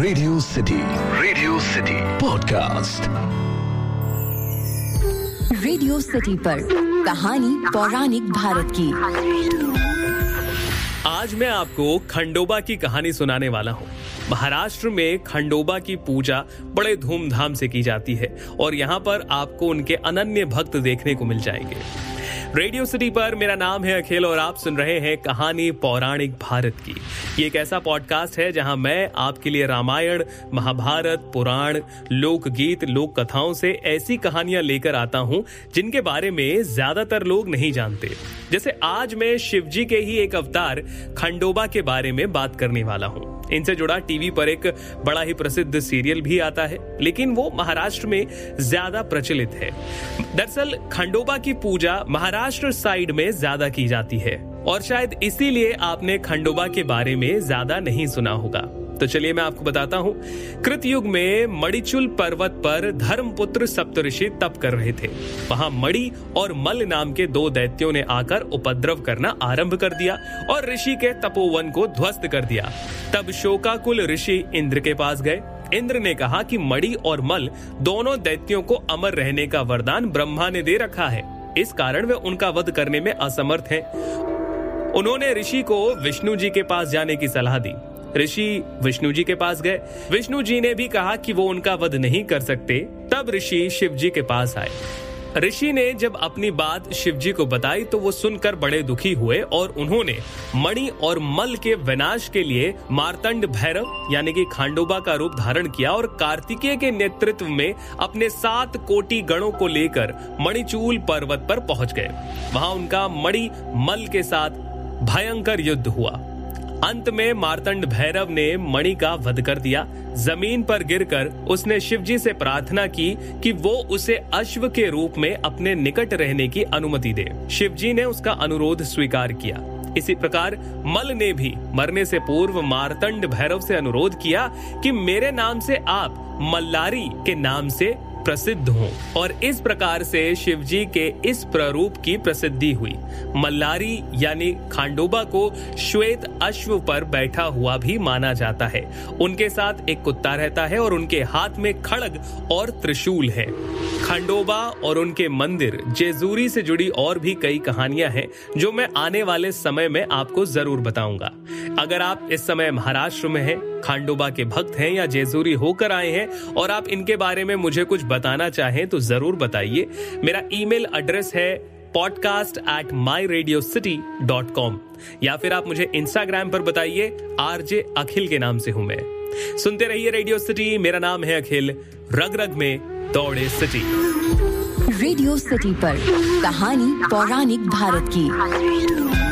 Radio city radio city podcast radio city पर कहानी पौराणिक भारत की। आज मैं आपको खंडोबा की कहानी सुनाने वाला हूँ। महाराष्ट्र में खंडोबा की पूजा बड़े धूमधाम से की जाती है और यहाँ पर आपको उनके अनन्य भक्त देखने को मिल जाएँगे। रेडियो सिटी पर मेरा नाम है अखिल और आप सुन रहे हैं कहानी पौराणिक भारत की। ये एक ऐसा पॉडकास्ट है जहाँ मैं आपके लिए रामायण, महाभारत, पुराण, लोकगीत लोक कथाओं से ऐसी कहानियाँ लेकर आता हूँ, जिनके बारे में ज़्यादातर लोग नहीं जानते। जैसे आज मैं शिवजी के ही एक अवतार खंडोबा के बारे में बात करने वाला हूँ। इनसे जुड़ा टीवी पर एक बड़ा ही प्रसिद्ध सीरियल भी आता है, लेकिन वो महाराष्ट्र में ज़्यादा प्रचलित है। दरअसल, खंडोबा की पूजा महाराष्ट्र साइड में ज़्यादा की जाती है, और शायद इसीलिए आपने खंडोबा के बारे में ज़्यादा नहीं सुना होगा। तो चलिए मैं आपको बताता हूँ कृत युग में मणिचुल पर्वत पर धर्मपुत्र सप्तऋषि तप कर रहे थे। वहाँ मणि और मल नाम के दो दैत्यों ने आकर उपद्रव करना आरंभ कर दिया और ऋषि के तपोवन को ध्वस्त कर दिया। तब शोकाकुल ऋषि इंद्र के पास गए। इंद्र ने कहा कि मणि और मल दोनों दैत्यों को अमर रहने का वरदान ब्रह्मा ने दे रखा है। इस कारण वे उनका वध करने में असमर्थ हैं। उन्होंने ऋषि को विष्णु जी के पास जाने की सलाह दी। ऋषि विष्णु जी के पास गए। विष्णु जी ने भी कहा कि वो उनका वध नहीं कर सकते। तब ऋषि शिव जी के पास आए। ऋषि ने जब अपनी बात शिव जी को बताई तो वो सुनकर बड़े दुखी हुए और उन्होंने मणि और मल के विनाश के लिए मारतंड भैरव, यानी कि खांडोबा का रूप धारण किया और कार्तिकेय के नेतृत्व में अपने सात कोटि गणों को लेकर मणिचूल पर्वत पर पहुँच गए। वहाँ उनका मणि मल के साथ भयंकर युद्ध हुआ। अंत में मार्तंड भैरव ने मणि का वध कर दिया। ज़मीन पर गिरकर उसने शिवजी से प्रार्थना की कि वो उसे अश्व के रूप में अपने निकट रहने की अनुमति दे। शिवजी ने उसका अनुरोध स्वीकार किया। इसी प्रकार मल ने भी मरने से पूर्व मारतंड भैरव से अनुरोध किया कि मेरे नाम से आप मल्लारी के नाम से प्रसिद्ध हो और इस प्रकार से शिवजी के इस प्ररूप की प्रसिद्धि हुई। मल्लारी यानी खांडोबा को श्वेत अश्व पर बैठा हुआ भी माना जाता है। उनके साथ एक कुत्ता रहता है और उनके हाथ में खड़ग और त्रिशूल है। खंडोबा और उनके मंदिर जेजूरी से जुड़ी और भी कई कहानियाँ हैं, जो मैं आने वाले समय में आपको ज़रूर बताऊँगा। अगर आप इस समय महाराष्ट्र में हैं खांडोबा के भक्त हैं या जेजूरी होकर आए हैं और आप इनके बारे में मुझे कुछ बताना चाहें तो ज़रूर बताइए। मेरा ईमेल एड्रेस है podcast at my radio city dot com या फिर आप मुझे इंस्टाग्राम पर बताइए। आरजे अखिल के नाम से हूँ मैं। सुनते रहिए रेडियो सिटी मेरा नाम है अखिल। रग रग में दौड़े सिटी रेडियो सिटी पर कहानी पौराणिक भारत की।